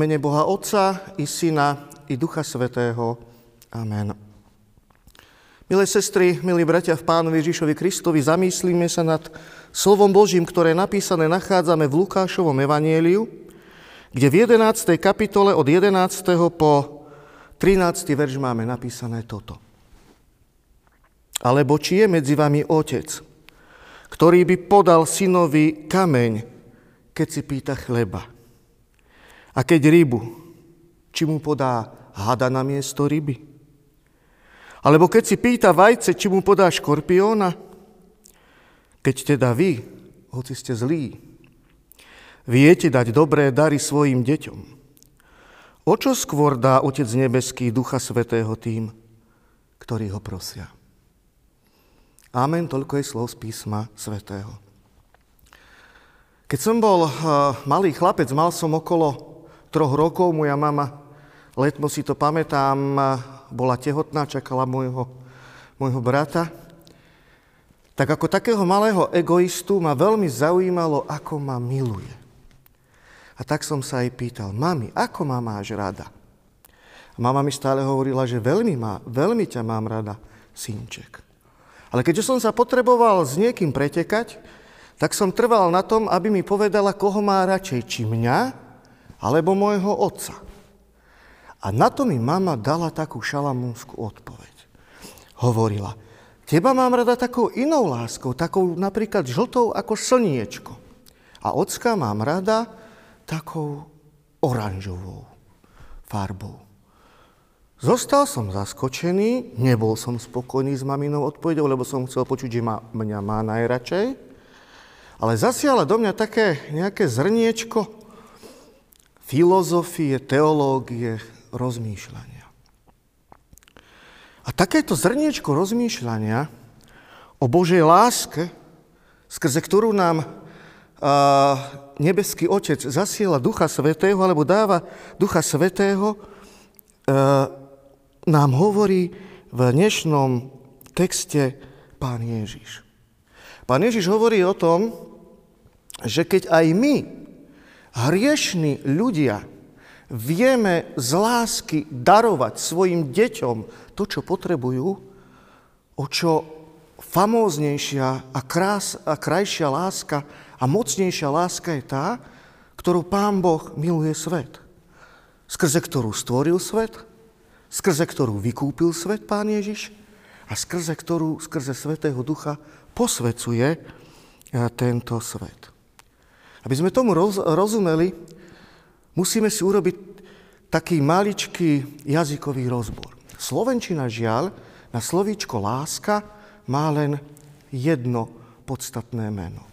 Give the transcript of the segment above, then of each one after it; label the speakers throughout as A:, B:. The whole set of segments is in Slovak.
A: mene Boha Otca i Syna i Ducha Svetého. Amen. Milé sestry, milí bratia v Pánovi Ježišovi Kristovi, zamyslíme sa nad slovom Božím, ktoré napísané nachádzame v Lukášovom evanieliu, kde v 11. kapitole od 11. po 13. verš máme napísané toto. Alebo či je medzi vami otec, ktorý by podal synovi kameň, keď si pýta chleba. A keď rybu, či mu podá hada na miesto ryby? Alebo keď si pýta vajce, či mu podá škorpióna? Keď teda vy, hoci ste zlí, viete dať dobré dary svojim deťom, o čo skôr dá Otec Nebeský Ducha Svetého tým, ktorí ho prosia? Amen, toľko je slov z písma Svetého. Keď som bol eh, malý chlapec, mal som okolo troch rokov moja mama, letmo si to pamätám, bola tehotná, čakala môjho, môjho brata. Tak ako takého malého egoistu ma veľmi zaujímalo, ako ma miluje. A tak som sa aj pýtal, mami, ako ma máš rada? Mama mi stále hovorila, že veľmi, má, veľmi ťa mám rada, synček. Ale keďže som sa potreboval s niekým pretekať, tak som trval na tom, aby mi povedala, koho má radšej, či mňa, alebo môjho otca. A na to mi mama dala takú šalamúnskú odpoveď. Hovorila, teba mám rada takou inou láskou, takou napríklad žltou ako slniečko. A ocka mám rada takou oranžovou farbou. Zostal som zaskočený, nebol som spokojný s maminou odpovedou, lebo som chcel počuť, že ma, mňa má najradšej. Ale zasiala do mňa také nejaké zrniečko filozofie, teológie, rozmýšľania. A takéto zrniečko rozmýšľania o Božej láske, skrze ktorú nám nebeský Otec zasiela Ducha Svetého, alebo dáva Ducha Svetého, nám hovorí v dnešnom texte Pán Ježiš. Pán Ježiš hovorí o tom, že keď aj my hriešní ľudia vieme z lásky darovať svojim deťom to, čo potrebujú, o čo famóznejšia a, krás, a krajšia láska a mocnejšia láska je tá, ktorú Pán Boh miluje svet. Skrze ktorú stvoril svet, skrze ktorú vykúpil svet Pán Ježiš a skrze ktorú, skrze Svetého Ducha posvecuje eh, tento svet. Aby sme tomu roz, rozumeli, musíme si urobiť taký maličký jazykový rozbor. Slovenčina žiaľ na slovíčko láska má len jedno podstatné meno.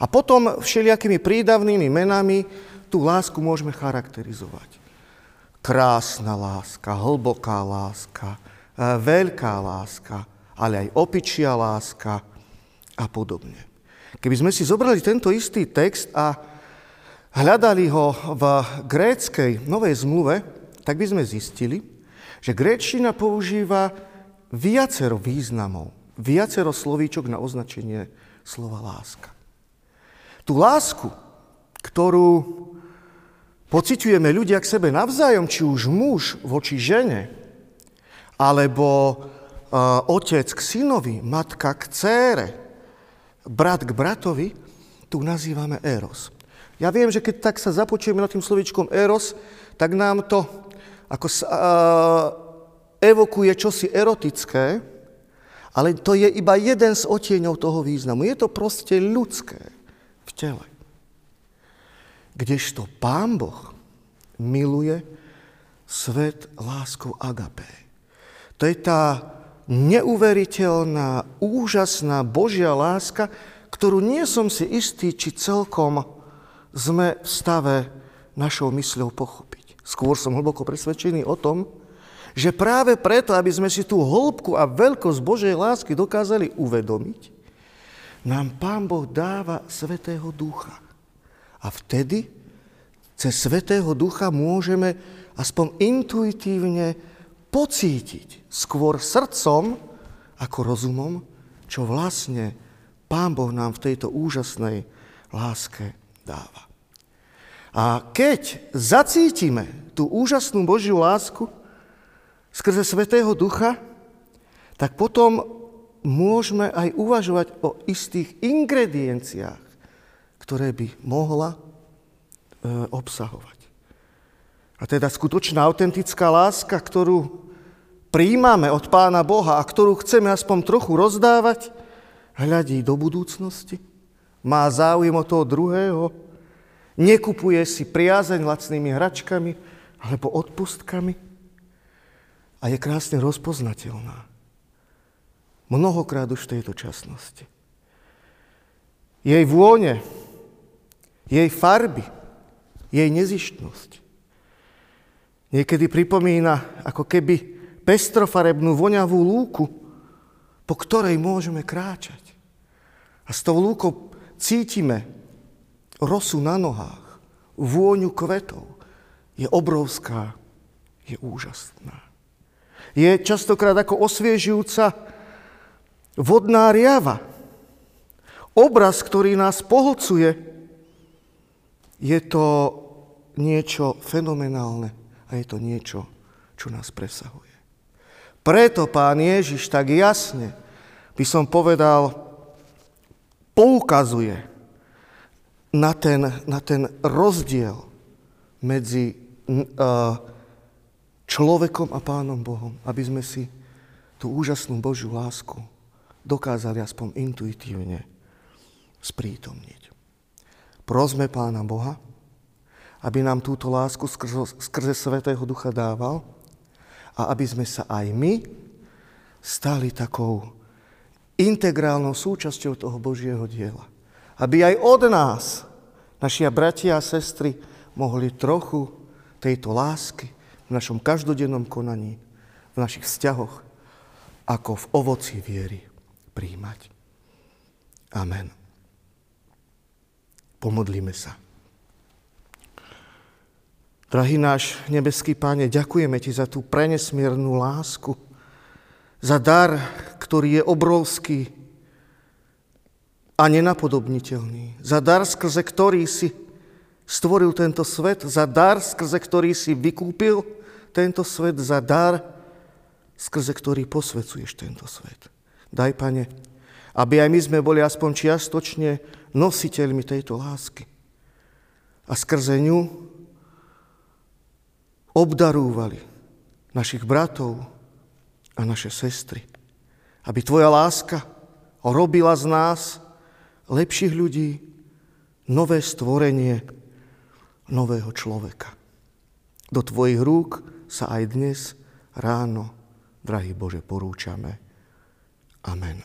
A: A potom všelijakými prídavnými menami tú lásku môžeme charakterizovať. Krásna láska, hlboká láska, e, veľká láska, ale aj opičia láska a podobne. Keby sme si zobrali tento istý text a hľadali ho v gréckej novej zmluve, tak by sme zistili, že gréčtina používa viacero významov, viacero slovíčok na označenie slova láska. Tú lásku, ktorú pociťujeme ľudia k sebe navzájom, či už muž voči žene, alebo uh, otec k synovi, matka k cére, brat k bratovi, tu nazývame eros. Ja viem, že keď tak sa započujeme nad tým slovičkom eros, tak nám to ako sa, uh, evokuje čosi erotické, ale to je iba jeden z otieňov toho významu. Je to proste ľudské v tele. Kdežto Pán Boh miluje svet láskou agapé. To je tá neuveriteľná, úžasná Božia láska, ktorú nie som si istý, či celkom sme v stave našou mysľou pochopiť. Skôr som hlboko presvedčený o tom, že práve preto, aby sme si tú hĺbku a veľkosť Božej lásky dokázali uvedomiť, nám Pán Boh dáva Svetého Ducha. A vtedy cez Svetého Ducha môžeme aspoň intuitívne pocítiť skôr srdcom ako rozumom, čo vlastne Pán Boh nám v tejto úžasnej láske dáva. A keď zacítime tú úžasnú Božiu lásku skrze Svetého Ducha, tak potom môžeme aj uvažovať o istých ingredienciách, ktoré by mohla e, obsahovať. A teda skutočná autentická láska, ktorú príjmame od Pána Boha a ktorú chceme aspoň trochu rozdávať, hľadí do budúcnosti, má záujem o toho druhého, nekupuje si priazeň lacnými hračkami alebo odpustkami a je krásne rozpoznateľná. Mnohokrát už v tejto časnosti. Jej vône, jej farby, jej nezištnosť. Niekedy pripomína ako keby pestrofarebnú voňavú lúku, po ktorej môžeme kráčať. A s tou lúkou cítime rosu na nohách, vôňu kvetov. Je obrovská, je úžasná. Je častokrát ako osviežujúca vodná riava. Obraz, ktorý nás pohlcuje, je to niečo fenomenálne a je to niečo, čo nás presahuje. Preto pán Ježiš tak jasne, by som povedal, poukazuje na ten, na ten rozdiel medzi človekom a Pánom Bohom, aby sme si tú úžasnú Božiu lásku dokázali aspoň intuitívne sprítomniť. Prosme Pána Boha, aby nám túto lásku skrze, skrze Svetého Ducha dával a aby sme sa aj my stali takou integrálnou súčasťou toho Božieho diela. Aby aj od nás, naši bratia a sestry, mohli trochu tejto lásky v našom každodennom konaní, v našich vzťahoch, ako v ovoci viery príjmať. Amen. Pomodlíme sa. Drahý náš nebeský Páne, ďakujeme Ti za tú prenesmiernu lásku, za dar, ktorý je obrovský a nenapodobniteľný. Za dar, skrze ktorý si stvoril tento svet, za dar, skrze ktorý si vykúpil tento svet, za dar, skrze ktorý posvecuješ tento svet. Daj, Pane, aby aj my sme boli aspoň čiastočne nositeľmi tejto lásky. A skrze ňu obdarúvali našich bratov a naše sestry. Aby Tvoja láska robila z nás lepších ľudí, nové stvorenie nového človeka. Do Tvojich rúk sa aj dnes ráno, drahý Bože, porúčame. Amen.